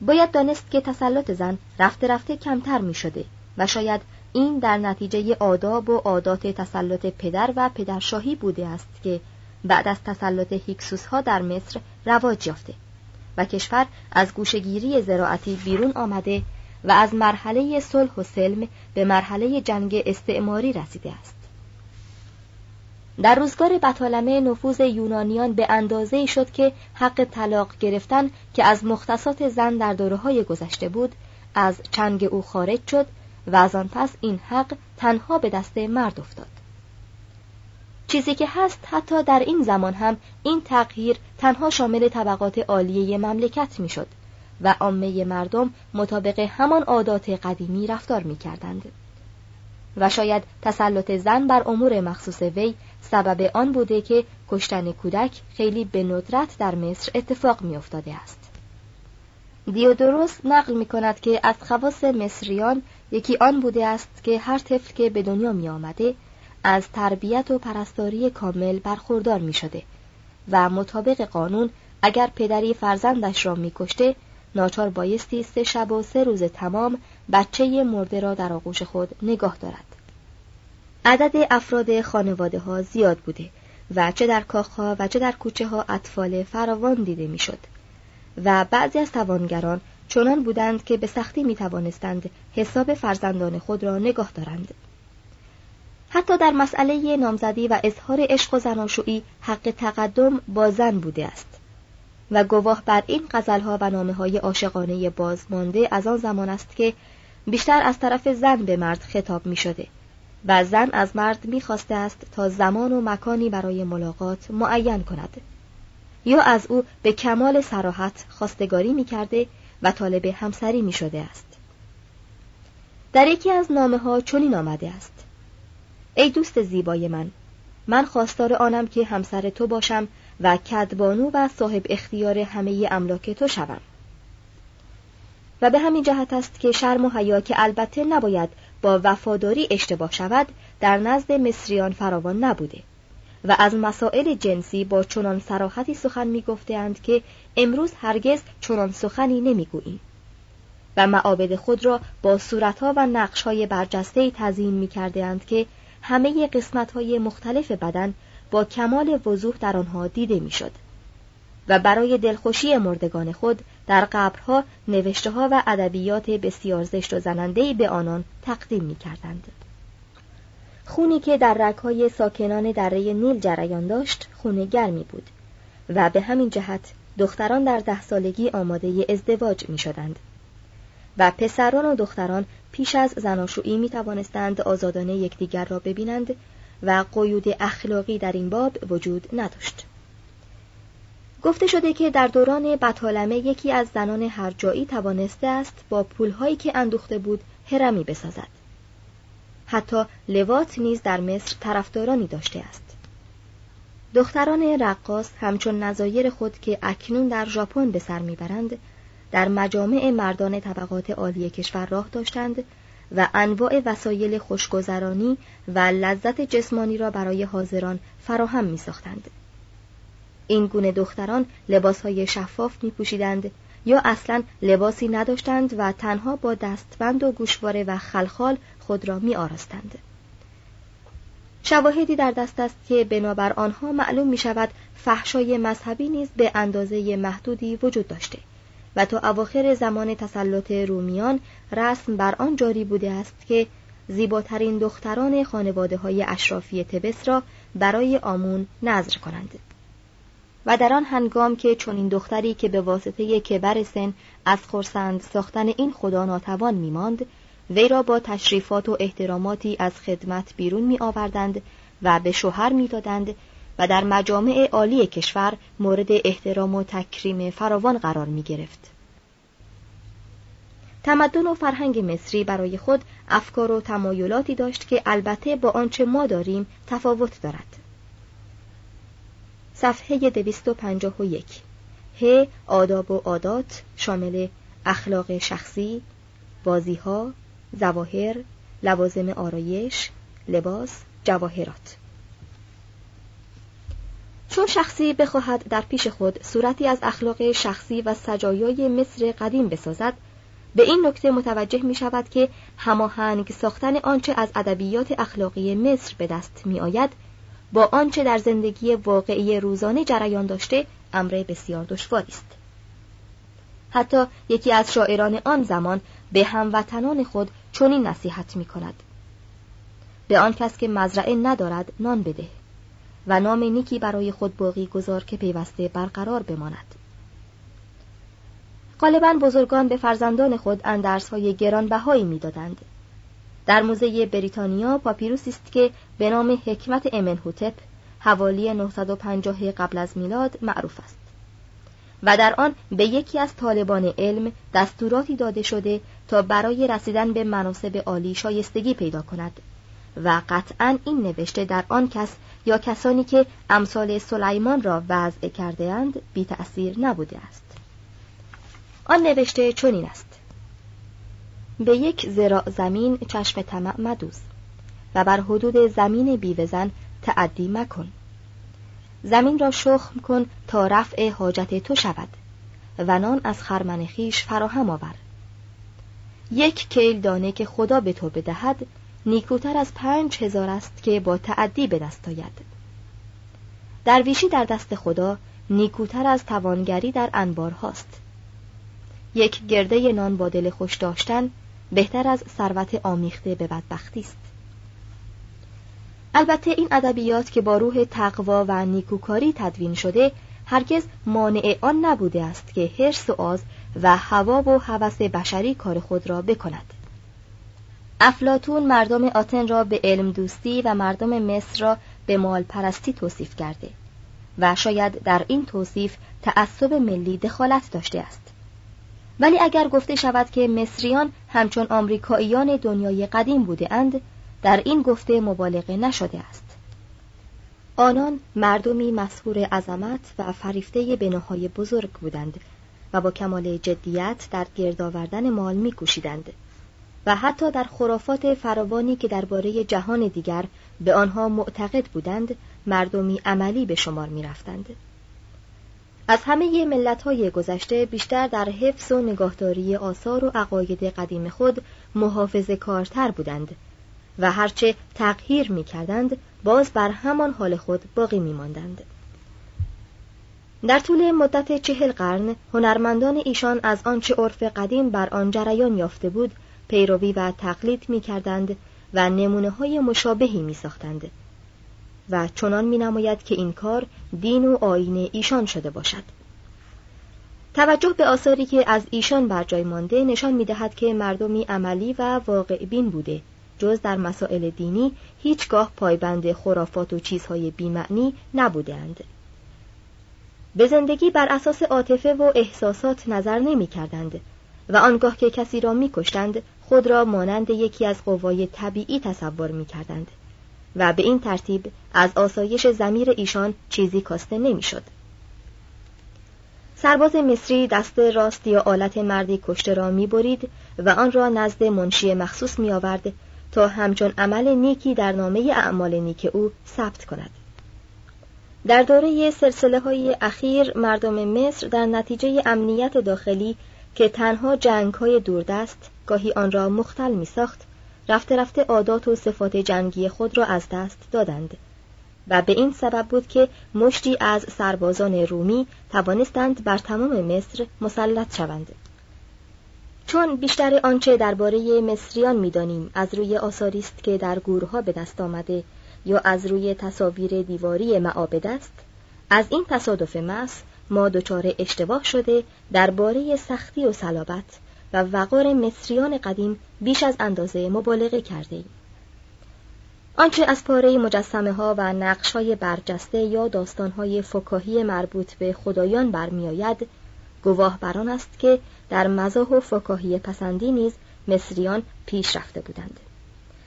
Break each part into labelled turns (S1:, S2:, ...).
S1: باید دانست که تسلط زن رفته رفته کمتر می شده و شاید این در نتیجه آداب و عادات تسلط پدر و پدرشاهی بوده است که بعد از تسلط هیکسوس ها در مصر رواج یافته و کشور از گوشگیری زراعتی بیرون آمده و از مرحله صلح و سلم به مرحله جنگ استعماری رسیده است. در روزگار بطالمه نفوذ یونانیان به اندازه شد که حق طلاق گرفتن که از مختصات زن در دوره های گذشته بود از چنگ او خارج شد و از آن پس این حق تنها به دست مرد افتاد چیزی که هست حتی در این زمان هم این تغییر تنها شامل طبقات عالیه مملکت می‌شد و عامه مردم مطابق همان عادات قدیمی رفتار می کردند. و شاید تسلط زن بر امور مخصوص وی سبب آن بوده که کشتن کودک خیلی به ندرت در مصر اتفاق می افتاده است. دیودوروس نقل می کند که از خواص مصریان یکی آن بوده است که هر طفل که به دنیا می آمده از تربیت و پرستاری کامل برخوردار می شده و مطابق قانون اگر پدری فرزندش را می کشته ناچار بایستی سه شب و سه روز تمام بچه مرده را در آغوش خود نگاه دارد عدد افراد خانواده ها زیاد بوده و چه در کاخها و چه در کوچه ها اطفال فراوان دیده می‌شد. و بعضی از توانگران چنان بودند که به سختی می توانستند حساب فرزندان خود را نگاه دارند. حتی در مسئله نامزدی و اظهار عشق و زناشویی حق تقدم با زن بوده است. و گواه بر این غزلها و نامه های عاشقانه بازمانده از آن زمان است که بیشتر از طرف زن به مرد خطاب می شده و زن از مرد می خواسته است تا زمان و مکانی برای ملاقات معین کند. یا از او به کمال سراحت خواستگاری می کرده و طالب همسری می شده است. در یکی از نامه ها چنین آمده است. ای دوست زیبای من من خواستار آنم که همسر تو باشم و کدبانو و صاحب اختیار همه املاک تو شوم. و به همین جهت است که شرم و حیا که البته نباید با وفاداری اشتباه شود در نزد مصریان فراوان نبوده. و از مسائل جنسی با چنان سراحتی سخن می گفتند که امروز هرگز چنان سخنی نمی‌گوییم. و معابد خود را با صورتها و نقشهای برجسته تزیین می کرده که همه قسمت های مختلف بدن با کمال وضوح در آنها دیده می‌شد. و برای دلخوشی مردگان خود در قبرها نوشته ها و ادبیات بسیار زشت و زننده به آنان تقدیم می کردند. خونی که در رگهای ساکنان دره نیل جریان داشت خون گرمی بود و به همین جهت دختران در ده سالگی آماده ازدواج می شدند و پسران و دختران پیش از زناشویی می توانستند آزادانه یکدیگر را ببینند و قیود اخلاقی در این باب وجود نداشت. گفته شده که در دوران بطالمه یکی از زنان هر جایی توانسته است با پولهایی که اندوخته بود هرمی بسازد. حتی لوات نیز در مصر طرفدارانی داشته است. دختران رقاص همچون نظایر خود که اکنون در ژاپن به سر می‌برند در مجامع مردان طبقات عالی کشور راه داشتند و انواع وسایل خوشگذرانی و لذت جسمانی را برای حاضران فراهم می ساختند. این گونه دختران لباسهای شفاف می پوشیدند یا اصلا لباسی نداشتند و تنها با دستبند و گوشواره و خلخال خود را می آرستند. شواهدی در دست است که بنابر آنها معلوم می شود فحشای مذهبی نیز به اندازه محدودی وجود داشته و تا اواخر زمان تسلط رومیان رسم بر آن جاری بوده است که زیباترین دختران خانواده های اشرافی تبس را برای آمون نظر کنند و در آن هنگام که چنین دختری که به واسطه کبر سن از خورسند ساختن این خدا ناتوان میماند وی را با تشریفات و احتراماتی از خدمت بیرون می آوردند و به شوهر می دادند و در مجامع عالی کشور مورد احترام و تکریم فراوان قرار می گرفت. تمدن و فرهنگ مصری برای خود افکار و تمایلاتی داشت که البته با آنچه ما داریم تفاوت دارد. صفحه 251 ه آداب و عادات شامل اخلاق شخصی، بازیها، زواهر، لوازم آرایش، لباس، جواهرات. چون شخصی بخواهد در پیش خود صورتی از اخلاق شخصی و سجایای مصر قدیم بسازد به این نکته متوجه می شود که هماهنگ ساختن آنچه از ادبیات اخلاقی مصر به دست می آید با آنچه در زندگی واقعی روزانه جریان داشته امر بسیار دشواری است. حتی یکی از شاعران آن زمان به هموطنان خود چنین نصیحت می کند به آن کس که مزرعه ندارد نان بده و نام نیکی برای خود باقی گذار که پیوسته برقرار بماند. غالبا بزرگان به فرزندان خود اندرسهای گرانبهایی می‌دادند. در موزه بریتانیا پاپیروسی است که به نام حکمت امنهوتپ حوالی 950 قبل از میلاد معروف است. و در آن به یکی از طالبان علم دستوراتی داده شده تا برای رسیدن به مناسب عالی شایستگی پیدا کند. و قطعا این نوشته در آن کس یا کسانی که امثال سلیمان را وضع کرده اند بی تأثیر نبوده است. آن نوشته چنین است. به یک زراع زمین چشم طمع مدوز و بر حدود زمین بیوزن تعدی مکن. زمین را شخم کن تا رفع حاجت تو شود و نان از خرمن خیش فراهم آور. یک کیل دانه که خدا به تو بدهد نیکوتر از پنج هزار است که با تعدی به دست آید. درویشی در دست خدا نیکوتر از توانگری در انبار هاست. یک گرده نان با دل خوش داشتن بهتر از ثروت آمیخته به بدبختی است. البته این ادبیات که با روح تقوا و نیکوکاری تدوین شده هرگز مانع آن نبوده است که حرص و آز و هوا و هوس بشری کار خود را بکند. افلاتون مردم آتن را به علم دوستی و مردم مصر را به مال پرستی توصیف کرده و شاید در این توصیف تعصب ملی دخالت داشته است. ولی اگر گفته شود که مصریان همچون آمریکاییان دنیای قدیم بوده اند در این گفته مبالغه نشده است. آنان مردمی مسهور عظمت و فریفته بناهای بزرگ بودند و با کمال جدیت در گرد آوردن مال میکوشیدند و حتی در خرافات فراوانی که درباره جهان دیگر به آنها معتقد بودند مردمی عملی به شمار می‌رفتند. از همه ملت های گذشته بیشتر در حفظ و نگاهداری آثار و عقاید قدیم خود محافظ کارتر بودند و هرچه تغییر می کردند باز بر همان حال خود باقی می ماندند. در طول مدت چهل قرن هنرمندان ایشان از آنچه عرف قدیم بر آن جریان یافته بود پیروی و تقلید می کردند و نمونه های مشابهی می ساختند و چنان می نماید که این کار دین و آین ایشان شده باشد. توجه به آثاری که از ایشان بر جای مانده نشان می دهد که مردمی عملی و واقع بین بوده جز در مسائل دینی هیچگاه پایبند خرافات و چیزهای بیمعنی نبودند به زندگی بر اساس عاطفه و احساسات نظر نمی کردند و آنگاه که کسی را می خود را مانند یکی از قوای طبیعی تصور می کردند و به این ترتیب از آسایش زمیر ایشان چیزی کاسته نمی‌شد. سرباز مصری دست راست یا آلت مردی کشته را می‌برید و آن را نزد منشی مخصوص می آورد تا همچون عمل نیکی در نامه اعمال نیک او ثبت کند. در دوره سلسله های اخیر مردم مصر در نتیجه امنیت داخلی که تنها جنگ های دوردست گاهی آن را مختل می ساخت رفته رفته عادات و صفات جنگی خود را از دست دادند. و به این سبب بود که مشتی از سربازان رومی توانستند بر تمام مصر مسلط شوند. چون بیشتر آنچه درباره مصریان می‌دانیم از روی آثاری است که در گورها به دست آمده یا از روی تصاویر دیواری معابد است از این تصادف مس ما دچار اشتباه شده درباره سختی و صلابت و وقار مصریان قدیم بیش از اندازه مبالغه کرده ایم. آنچه از پاره مجسمه ها و نقش های برجسته یا داستان های فکاهی مربوط به خدایان برمیآید گواه بر آن است که در مزاح و فکاهی پسندی نیز مصریان پیش رفته بودند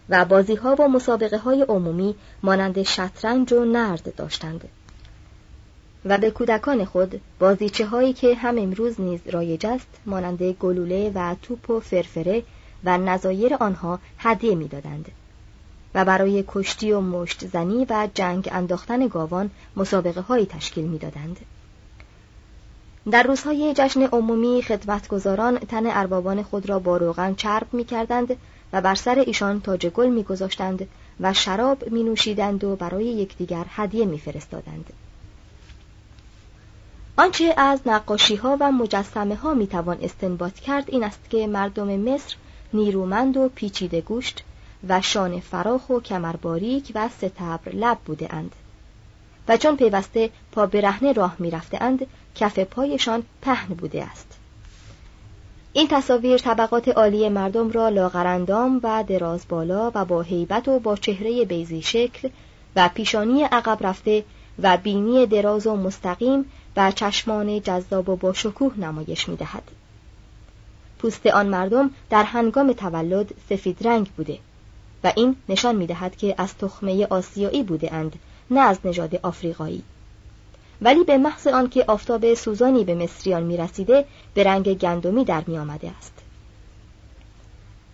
S1: و بازی ها و مسابقه های عمومی مانند شطرنج و نرد داشتند و به کودکان خود بازیچه هایی که هم امروز نیز رایج است مانند گلوله و توپ و فرفره و نظایر آنها هدیه می‌دادند و برای کشتی و مشت زنی و جنگ انداختن گاوان مسابقه هایی تشکیل می‌دادند. در روزهای جشن عمومی خدمتگزاران تن اربابان خود را با روغن چرب می کردند و بر سر ایشان تاج گل می گذاشتند و شراب می نوشیدند و برای یکدیگر هدیه می فرستادند. آنچه از نقاشی ها و مجسمه ها می توان استنباط کرد این است که مردم مصر نیرومند و پیچیده گوشت و شان فراخ و کمر باریک و ستبر لب بوده اند. و چون پیوسته پا برهنه راه می رفته اند کف پایشان پهن بوده است. این تصاویر طبقات عالی مردم را لاغرندام و دراز بالا و با هیبت و با چهره بیزی شکل و پیشانی عقب رفته و بینی دراز و مستقیم و چشمان جذاب و با شکوه نمایش می دهد. پوست آن مردم در هنگام تولد سفید رنگ بوده و این نشان می دهد که از تخمه آسیایی بوده اند نه از نژاد آفریقایی. ولی به محض آنکه آفتاب سوزانی به مصریان می رسیده به رنگ گندمی در می آمده است.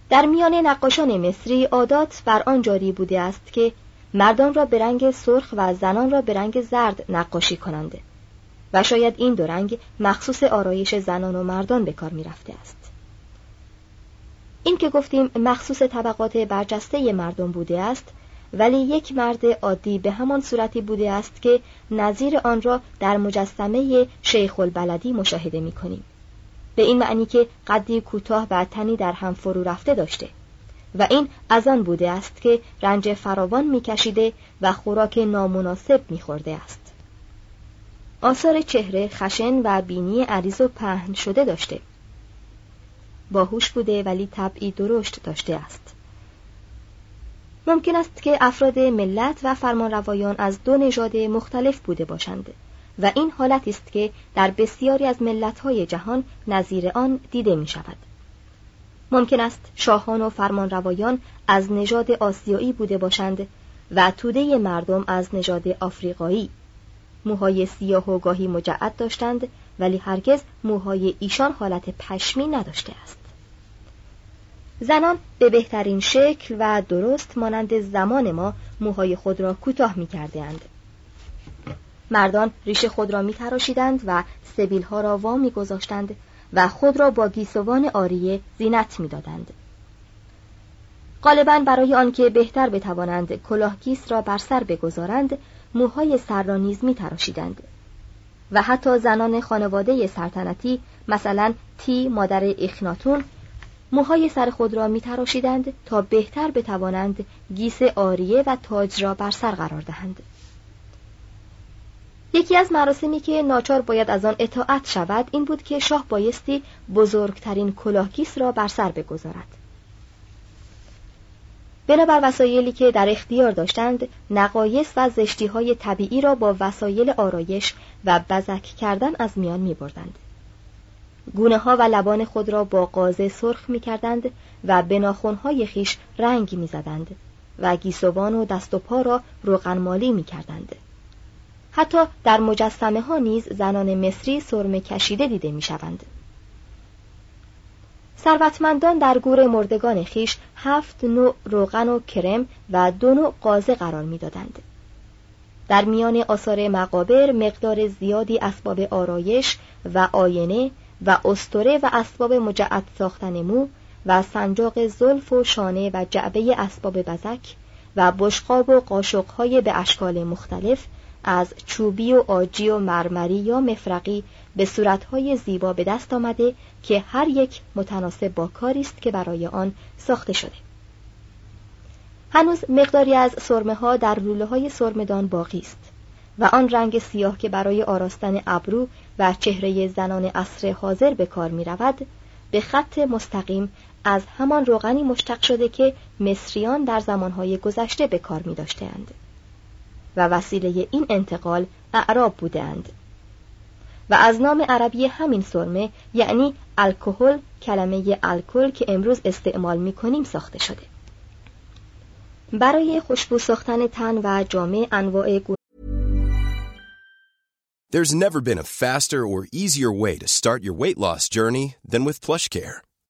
S1: در میان نقاشان مصری عادات بر آن جاری بوده است که مردان را به رنگ سرخ و زنان را به رنگ زرد نقاشی کنند و شاید این دو رنگ مخصوص آرایش زنان و مردان به کار می رفته است. این که گفتیم مخصوص طبقات برجسته مردم بوده است ولی یک مرد عادی به همان صورتی بوده است که نظیر آن را در مجسمه شیخ البلدی مشاهده می کنیم. به این معنی که قدی کوتاه و تنی در هم فرو رفته داشته و این از آن بوده است که رنج فراوان میکشیده و خوراک نامناسب میخورده است آثار چهره خشن و بینی عریض و پهن شده داشته باهوش بوده ولی طبعی درشت داشته است ممکن است که افراد ملت و فرمانروایان از دو نژاد مختلف بوده باشند و این حالتی است که در بسیاری از ملت‌های جهان نظیر آن دیده می شود. ممکن است شاهان و فرمانروایان از نژاد آسیایی بوده باشند و توده مردم از نژاد آفریقایی موهای سیاه و گاهی مجعد داشتند ولی هرگز موهای ایشان حالت پشمی نداشته است زنان به بهترین شکل و درست مانند زمان ما موهای خود را کوتاه می کرده اند. مردان ریش خود را می تراشیدند و سبیل ها را وا می گذاشتند و خود را با گیسوان آریه زینت می دادند. غالبا برای آنکه بهتر بتوانند کلاهگیس را بر سر بگذارند موهای سر را نیز می تراشیدند. و حتی زنان خانواده سلطنتی مثلا تی مادر اخناتون موهای سر خود را می تراشیدند تا بهتر بتوانند گیس آریه و تاج را بر سر قرار دهند. یکی از مراسمی که ناچار باید از آن اطاعت شود این بود که شاه بایستی بزرگترین کلاهگیس را بر سر بگذارد. بنابر وسایلی که در اختیار داشتند نقایص و زشتی های طبیعی را با وسایل آرایش و بزک کردن از میان می بردند. گونه ها و لبان خود را با قازه سرخ می کردند و به های خیش رنگ می زدند و گیسوان و دست و پا را روغنمالی می کردند. حتی در مجسمه ها نیز زنان مصری سرمه کشیده دیده می شوند. ثروتمندان در گور مردگان خیش هفت نوع روغن و کرم و دو نوع قازه قرار می‌دادند. در میان آثار مقابر مقدار زیادی اسباب آرایش و آینه و استوره و اسباب مجعد ساختن مو و سنجاق زلف و شانه و جعبه اسباب بزک و بشقاب و قاشقهای به اشکال مختلف از چوبی و آجی و مرمری یا مفرقی به صورتهای زیبا به دست آمده که هر یک متناسب با کاری است که برای آن ساخته شده هنوز مقداری از سرمه ها در لوله های سرمدان باقی است و آن رنگ سیاه که برای آراستن ابرو و چهره زنان عصر حاضر به کار می رود به خط مستقیم از همان روغنی مشتق شده که مصریان در زمانهای گذشته به کار می داشتند. و وسیله این انتقال اعراب بودند و از نام عربی همین سرمه یعنی الکل کلمه الکل که امروز استعمال می کنیم ساخته شده برای خوشبو ساختن تن و جامعه انواع
S2: There's never been a faster or easier way to start your weight loss journey than with PlushCare.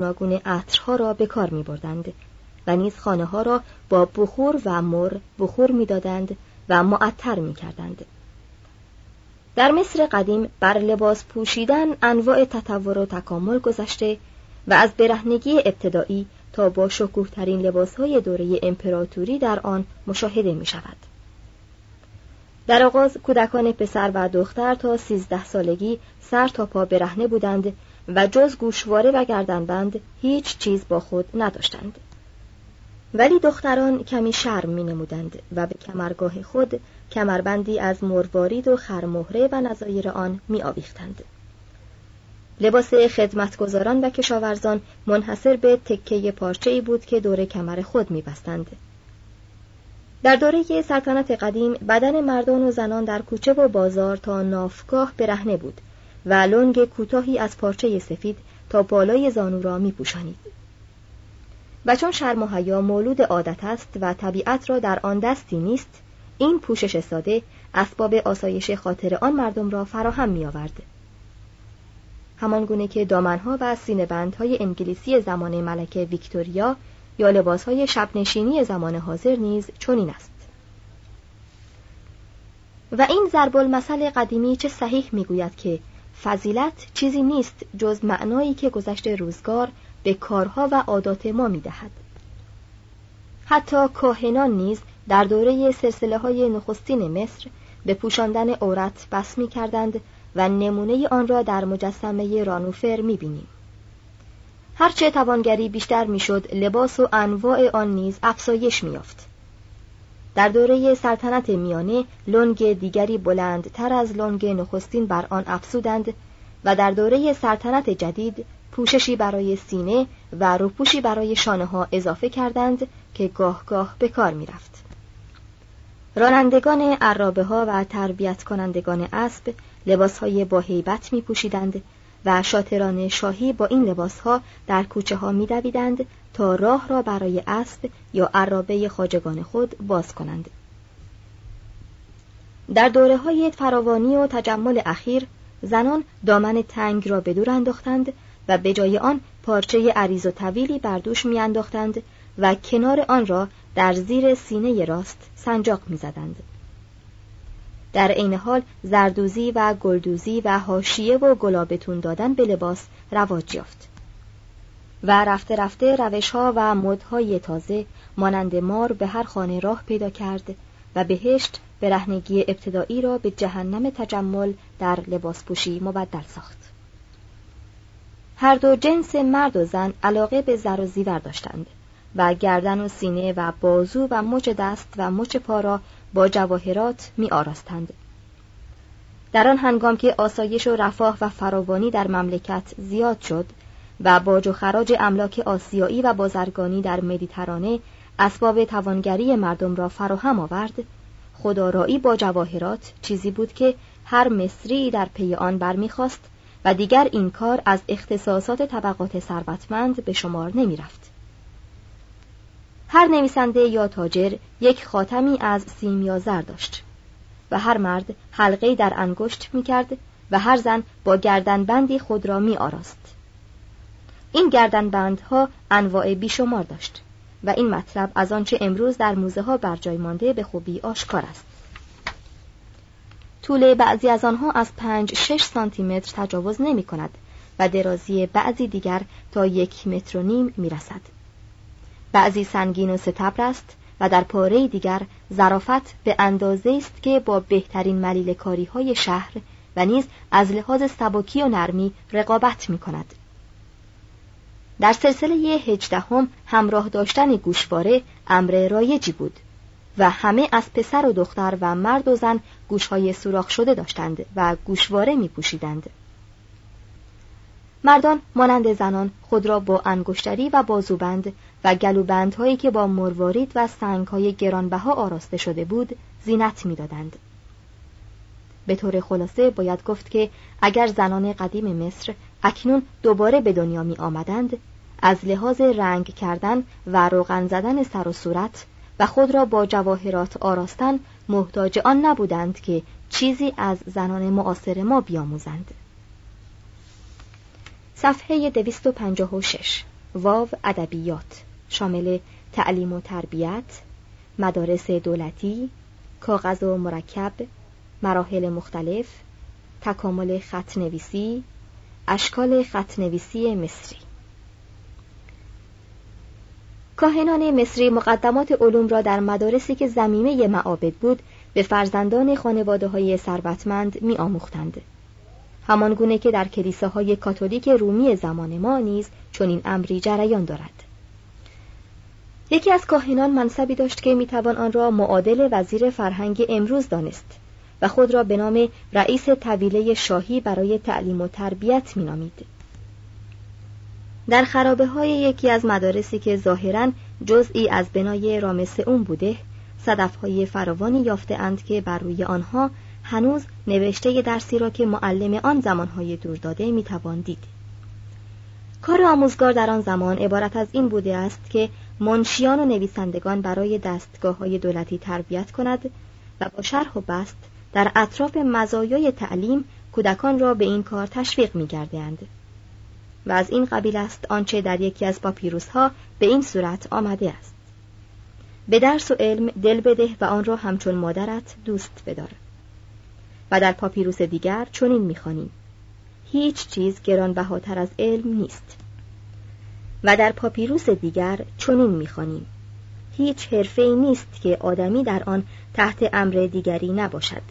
S1: گوناگون عطرها را به کار می بردند و نیز خانه ها را با بخور و مر بخور می دادند و معطر می کردند. در مصر قدیم بر لباس پوشیدن انواع تطور و تکامل گذشته و از برهنگی ابتدایی تا با شکوه ترین لباس های دوره امپراتوری در آن مشاهده می شود. در آغاز کودکان پسر و دختر تا سیزده سالگی سر تا پا برهنه بودند و جز گوشواره و گردنبند هیچ چیز با خود نداشتند. ولی دختران کمی شرم می نمودند و به کمرگاه خود کمربندی از مروارید و خرمهره و نظایر آن می آویختند. لباس خدمتگزاران و کشاورزان منحصر به تکه پارچه ای بود که دور کمر خود می بستند. در دوره سلطنت قدیم بدن مردان و زنان در کوچه و بازار تا نافگاه برهنه بود و لنگ کوتاهی از پارچه سفید تا بالای زانو را می پوشانید. و چون شرم و حیا مولود عادت است و طبیعت را در آن دستی نیست این پوشش ساده اسباب آسایش خاطر آن مردم را فراهم می آورد. همان گونه که دامنها و سینه بندهای انگلیسی زمان ملکه ویکتوریا یا لباسهای شبنشینی زمان حاضر نیز چنین است. و این ضرب المثل قدیمی چه صحیح می‌گوید که فضیلت چیزی نیست جز معنایی که گذشت روزگار به کارها و عادات ما می‌دهد. حتی کاهنان نیز در دوره سلسله های نخستین مصر به پوشاندن عورت بس می کردند و نمونه آن را در مجسمه رانوفر می بینیم. هرچه توانگری بیشتر می‌شد لباس و انواع آن نیز افزایش میافت در دوره سلطنت میانه لنگ دیگری بلندتر از لنگ نخستین بر آن افزودند و در دوره سلطنت جدید پوششی برای سینه و روپوشی برای شانه ها اضافه کردند که گاه گاه به کار می رفت. رانندگان عرابه ها و تربیت کنندگان اسب لباس های با هیبت می پوشیدند و شاتران شاهی با این لباس ها در کوچه ها می دویدند تا راه را برای اسب یا عرابه خاجگان خود باز کنند. در دوره های فراوانی و تجمل اخیر زنان دامن تنگ را به دور انداختند و به جای آن پارچه عریض و طویلی بر دوش میانداختند و کنار آن را در زیر سینه راست سنجاق می‌زدند در عین حال زردوزی و گلدوزی و حاشیه و گلابتون دادن به لباس رواج یافت و رفته رفته روش ها و مدهای تازه مانند مار به هر خانه راه پیدا کرد و بهشت برهنگی ابتدایی را به جهنم تجمل در لباس پوشی مبدل ساخت هر دو جنس مرد و زن علاقه به زر و زیور داشتند و گردن و سینه و بازو و مچ دست و مچ پا را با جواهرات می آراستند. در آن هنگام که آسایش و رفاه و فراوانی در مملکت زیاد شد و باج و خراج املاک آسیایی و بازرگانی در مدیترانه اسباب توانگری مردم را فراهم آورد خدارایی با جواهرات چیزی بود که هر مصری در پی آن برمیخواست و دیگر این کار از اختصاصات طبقات ثروتمند به شمار نمی رفت. هر نویسنده یا تاجر یک خاتمی از سیم یا زر داشت و هر مرد حلقه در انگشت می کرد و هر زن با گردنبندی خود را می آراست. این گردنبندها انواع بیشمار داشت و این مطلب از آنچه امروز در موزه ها بر جای مانده به خوبی آشکار است. طول بعضی از آنها از پنج شش سانتی متر تجاوز نمی کند و درازی بعضی دیگر تا یک متر و نیم می رسد. بعضی سنگین و ستبر است و در پاره دیگر ظرافت به اندازه است که با بهترین ملیل کاری های شهر و نیز از لحاظ سبکی و نرمی رقابت می کند. در سلسله هجدهم همراه داشتن گوشواره امر رایجی بود و همه از پسر و دختر و مرد و زن گوشهای سوراخ شده داشتند و گوشواره می پوشیدند. مردان مانند زنان خود را با انگشتری و بازوبند و گلوبندهایی که با مروارید و سنگهای گرانبها آراسته شده بود زینت می‌دادند. به طور خلاصه باید گفت که اگر زنان قدیم مصر اکنون دوباره به دنیا می آمدند از لحاظ رنگ کردن و روغن زدن سر و صورت و خود را با جواهرات آراستن محتاج آن نبودند که چیزی از زنان معاصر ما بیاموزند. صفحه 256 واو ادبیات. شامل تعلیم و تربیت مدارس دولتی کاغذ و مرکب مراحل مختلف تکامل خط نویسی اشکال خط نویسی مصری. کاهنان مصری مقدمات علوم را در مدارسی که زمینه معابد بود به فرزندان خانواده های ثروتمند می آموختند. همان گونه که در کلیساهای کاتولیک رومی زمان ما نیز چنین امری جریان دارد. یکی از کاهنان منصبی داشت که می‌توان آن را معادل وزیر فرهنگ امروز دانست و خود را به نام رئیس طویله شاهی برای تعلیم و تربیت مینامید. در خرابه های یکی از مدارسی که ظاهرا جزئی از بنای رامس اون بوده صدف های فراوانی یافته اند که بر روی آنها هنوز نوشته درسی را که معلم آن زمانهای دور داده می‌توان دید. کار آموزگار در آن زمان عبارت از این بوده است که منشیان و نویسندگان برای دستگاه های دولتی تربیت کند و با شرح و بست در اطراف مزایای تعلیم کودکان را به این کار تشویق می و از این قبیل است آنچه در یکی از پاپیروس ها به این صورت آمده است. به درس و علم دل بده و آن را همچون مادرت دوست بدار. و در پاپیروس دیگر چنین می‌خوانیم. هیچ چیز گرانبهاتر از علم نیست. و در پاپیروس دیگر چنین می‌خوانیم. هیچ حرفه نیست که آدمی در آن تحت امر دیگری نباشد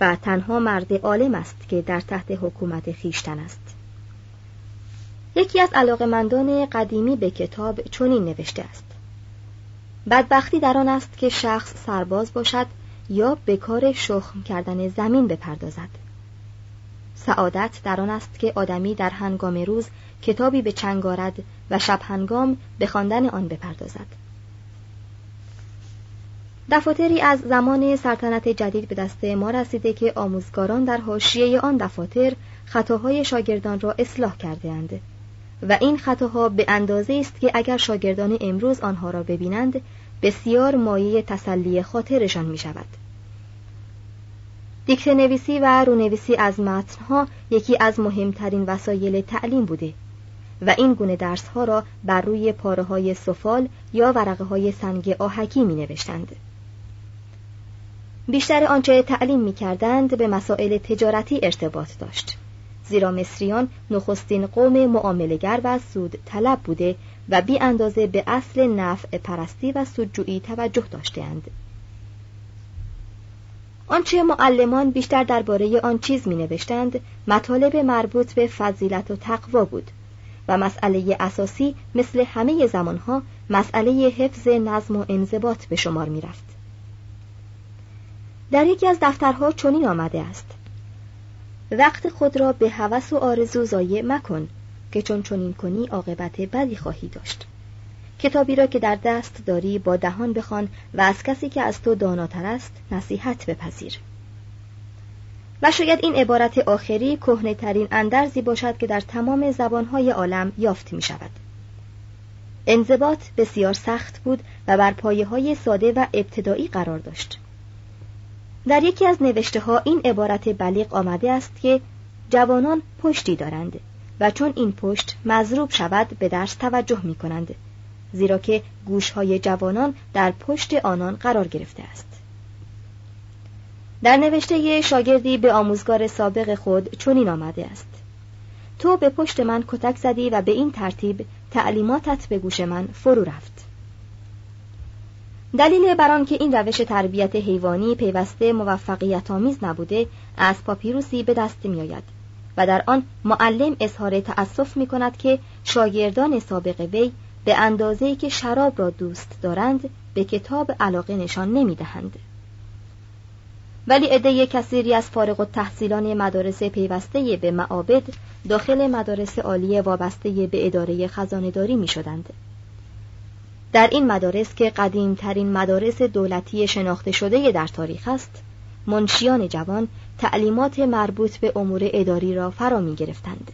S1: و تنها مرد عالم است که در تحت حکومت خیشتن است. یکی از علاقمندان قدیمی به کتاب چنین نوشته است. بدبختی در آن است که شخص سرباز باشد یا به کار شخم کردن زمین بپردازد. سعادت در آن است که آدمی در هنگام روز کتابی به چنگ آرد و شب هنگام به خواندن آن بپردازد. دفاتری از زمان سلطنت جدید به دست ما رسیده که آموزگاران در حاشیه آن دفاتر خطاهای شاگردان را اصلاح کرده اند. و این خطاها به اندازه است که اگر شاگردان امروز آنها را ببینند بسیار مایه تسلی خاطرشان می شود. دیکته نویسی و رونویسی از متنها یکی از مهمترین وسایل تعلیم بوده و این گونه درس ها را بر روی پاره های سفال یا ورقه های سنگ آهکی می نوشتند. بیشتر آنچه تعلیم می کردند به مسائل تجارتی ارتباط داشت زیرا مصریان نخستین قوم معاملگر و سود طلب بوده و بی اندازه به اصل نفع پرستی و سودجویی توجه داشتهاند. آنچه معلمان بیشتر درباره آن چیز می نوشتند مطالب مربوط به فضیلت و تقوا بود و مسئله اساسی مثل همه زمانها مسئله حفظ نظم و انضباط به شمار می رفت. در یکی از دفترها چنین آمده است وقت خود را به هوس و آرزو ضایع مکن که چون چنین کنی عاقبت بدی خواهی داشت کتابی را که در دست داری با دهان بخوان و از کسی که از تو داناتر است نصیحت بپذیر و شاید این عبارت آخری کهنه ترین اندرزی باشد که در تمام زبانهای عالم یافت می شود. انضباط بسیار سخت بود و بر پایه های ساده و ابتدایی قرار داشت. در یکی از نوشته ها این عبارت بلیغ آمده است که جوانان پشتی دارند و چون این پشت مضروب شود به درس توجه می کنند زیرا که گوشهای جوانان در پشت آنان قرار گرفته است. در نوشته شاگردی به آموزگار سابق خود چنین آمده است. تو به پشت من کتک زدی و به این ترتیب تعلیماتت به گوش من فرو رفت دلیل بر آنکه این روش تربیت حیوانی پیوسته موفقیت آمیز نبوده از پاپیروسی به دست میآید و در آن معلم اظهار تأسف می کند که شاگردان سابق وی به اندازه‌ای که شراب را دوست دارند به کتاب علاقه نشان نمی دهند. ولی عده کثیری از فارغ التحصیلان مدارس پیوسته به معابد داخل مدارس عالی وابسته به اداره خزانهداری می شدند. در این مدارس که قدیم ترین مدارس دولتی شناخته شده در تاریخ است منشیان جوان تعلیمات مربوط به امور اداری را فرا می گرفتند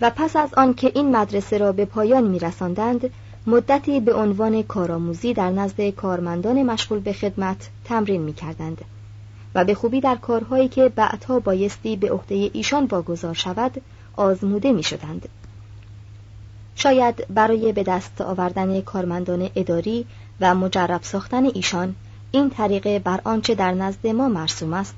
S1: و پس از آن که این مدرسه را به پایان می رساندند مدتی به عنوان کارآموزی در نزد کارمندان مشغول به خدمت تمرین می کردند و به خوبی در کارهایی که بعدها بایستی به عهده ایشان واگذار شود آزموده می شدند. شاید برای به دست آوردن کارمندان اداری و مجرب ساختن ایشان این طریقه بر آنچه در نزد ما مرسوم است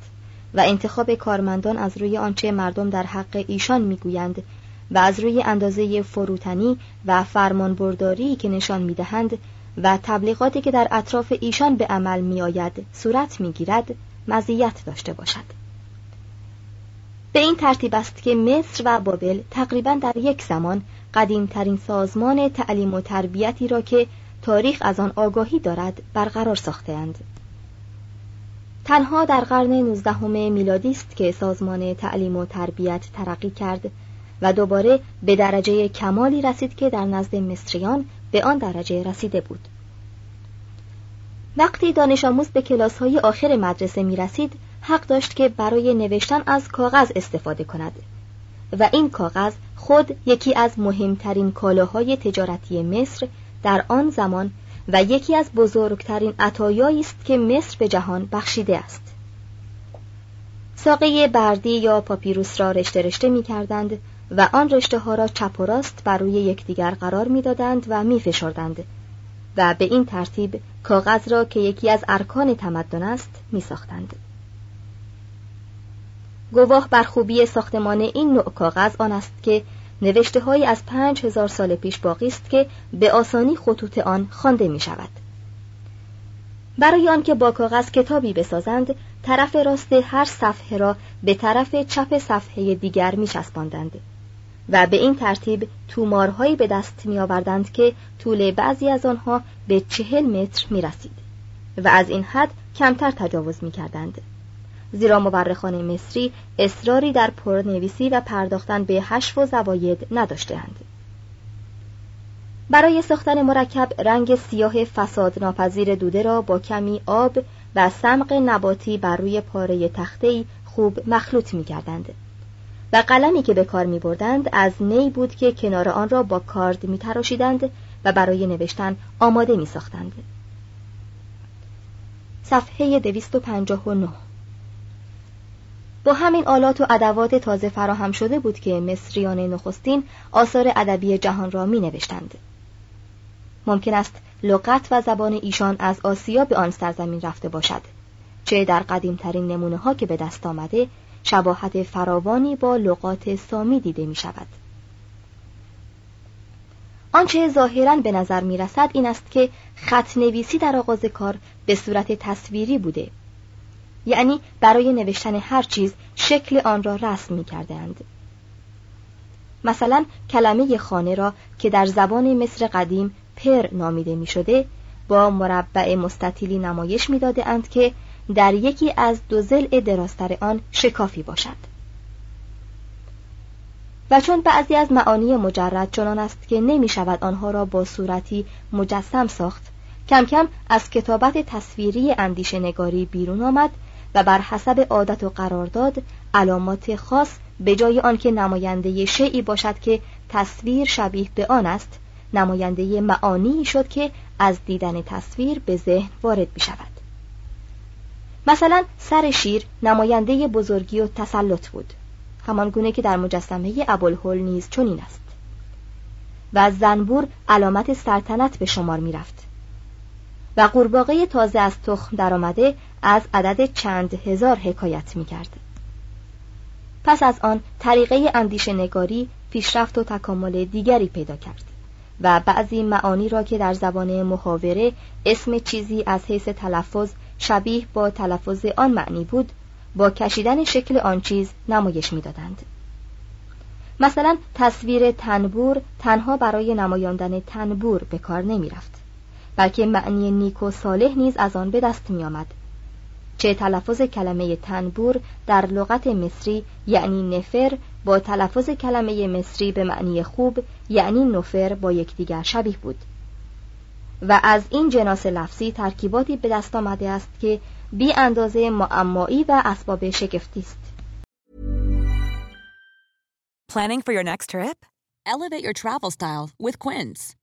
S1: و انتخاب کارمندان از روی آنچه مردم در حق ایشان می‌گویند و از روی اندازه فروتنی و فرمانبرداری که نشان می‌دهند و تبلیغاتی که در اطراف ایشان به عمل میآید صورت می‌گیرد مزیت داشته باشد. به این ترتیب است که مصر و بابل تقریبا در یک زمان قدیمترین سازمان تعلیم و تربیتی را که تاریخ از آن آگاهی دارد برقرار ساختهاند. تنها در قرن نوزدهم میلادی است که سازمان تعلیم و تربیت ترقی کرد و دوباره به درجه کمالی رسید که در نزد مصریان به آن درجه رسیده بود. وقتی دانش آموز به کلاس های آخر مدرسه می رسید، حق داشت که برای نوشتن از کاغذ استفاده کند و این کاغذ خود یکی از مهمترین کالاهای تجارتی مصر در آن زمان و یکی از بزرگترین عطایایی است که مصر به جهان بخشیده است ساقه بردی یا پاپیروس را رشته رشته می کردند و آن رشته ها را چپ و راست بر روی یکدیگر قرار می دادند و می فشردند و به این ترتیب کاغذ را که یکی از ارکان تمدن است می ساختند. گواه بر خوبی ساختمان این نوع کاغذ آن است که نوشته های از پنج هزار سال پیش باقی است که به آسانی خطوط آن خوانده می شود. برای آنکه با کاغذ کتابی بسازند طرف راست هر صفحه را به طرف چپ صفحه دیگر می شسباندند و به این ترتیب تومارهایی به دست می آوردند که طول بعضی از آنها به چهل متر می رسید و از این حد کمتر تجاوز می کردند. زیرا مورخان مصری اصراری در پرنویسی و پرداختن به حشو و زواید نداشتهاند. برای ساختن مرکب رنگ سیاه فساد ناپذیر دوده را با کمی آب و سمق نباتی بر روی پاره تخته خوب مخلوط می کردند. و قلمی که به کار می بردند از نی بود که کنار آن را با کارد می تراشیدند و برای نوشتن آماده می ساختند. صفحه 259 با همین آلات و ادوات تازه فراهم شده بود که مصریان نخستین آثار ادبی جهان را می نوشتند. ممکن است لغت و زبان ایشان از آسیا به آن سرزمین رفته باشد چه در قدیمترین نمونه ها که به دست آمده شباهت فراوانی با لغات سامی دیده می شود. آنچه ظاهرا به نظر می رسد این است که خط نویسی در آغاز کار به صورت تصویری بوده یعنی برای نوشتن هر چیز شکل آن را رسم می کردند. مثلا کلمه خانه را که در زبان مصر قدیم پر نامیده می شده با مربع مستطیلی نمایش می داده اند که در یکی از دو زل دراستر آن شکافی باشد و چون بعضی از معانی مجرد چنان است که نمی شود آنها را با صورتی مجسم ساخت کم کم از کتابت تصویری اندیشه نگاری بیرون آمد و بر حسب عادت و قرارداد علامات خاص به جای آنکه نماینده شیعی باشد که تصویر شبیه به آن است نماینده معانی شد که از دیدن تصویر به ذهن وارد می شود مثلا سر شیر نماینده بزرگی و تسلط بود. همان گونه که در مجسمه ابوالهول نیز چنین است. و زنبور علامت سلطنت به شمار می رفت و قورباغه تازه از تخم درآمده از عدد چند هزار حکایت می کرد. پس از آن طریقه اندیشه نگاری پیشرفت و تکامل دیگری پیدا کرد و بعضی معانی را که در زبان محاوره اسم چیزی از حیث تلفظ شبیه با تلفظ آن معنی بود با کشیدن شکل آن چیز نمایش می‌دادند. مثلا تصویر تنبور تنها برای نمایاندن تنبور به کار نمی رفت بلکه معنی نیک و صالح نیز از آن به دست می آمد چه تلفظ کلمه تنبور در لغت مصری یعنی نفر با تلفظ کلمه مصری به معنی خوب یعنی نفر با یکدیگر شبیه بود و از این جناس لفظی ترکیباتی به دست آمده است که بی اندازه معمایی و اسباب شگفتی است.
S3: Planning for your next trip? Elevate your travel style with Quince.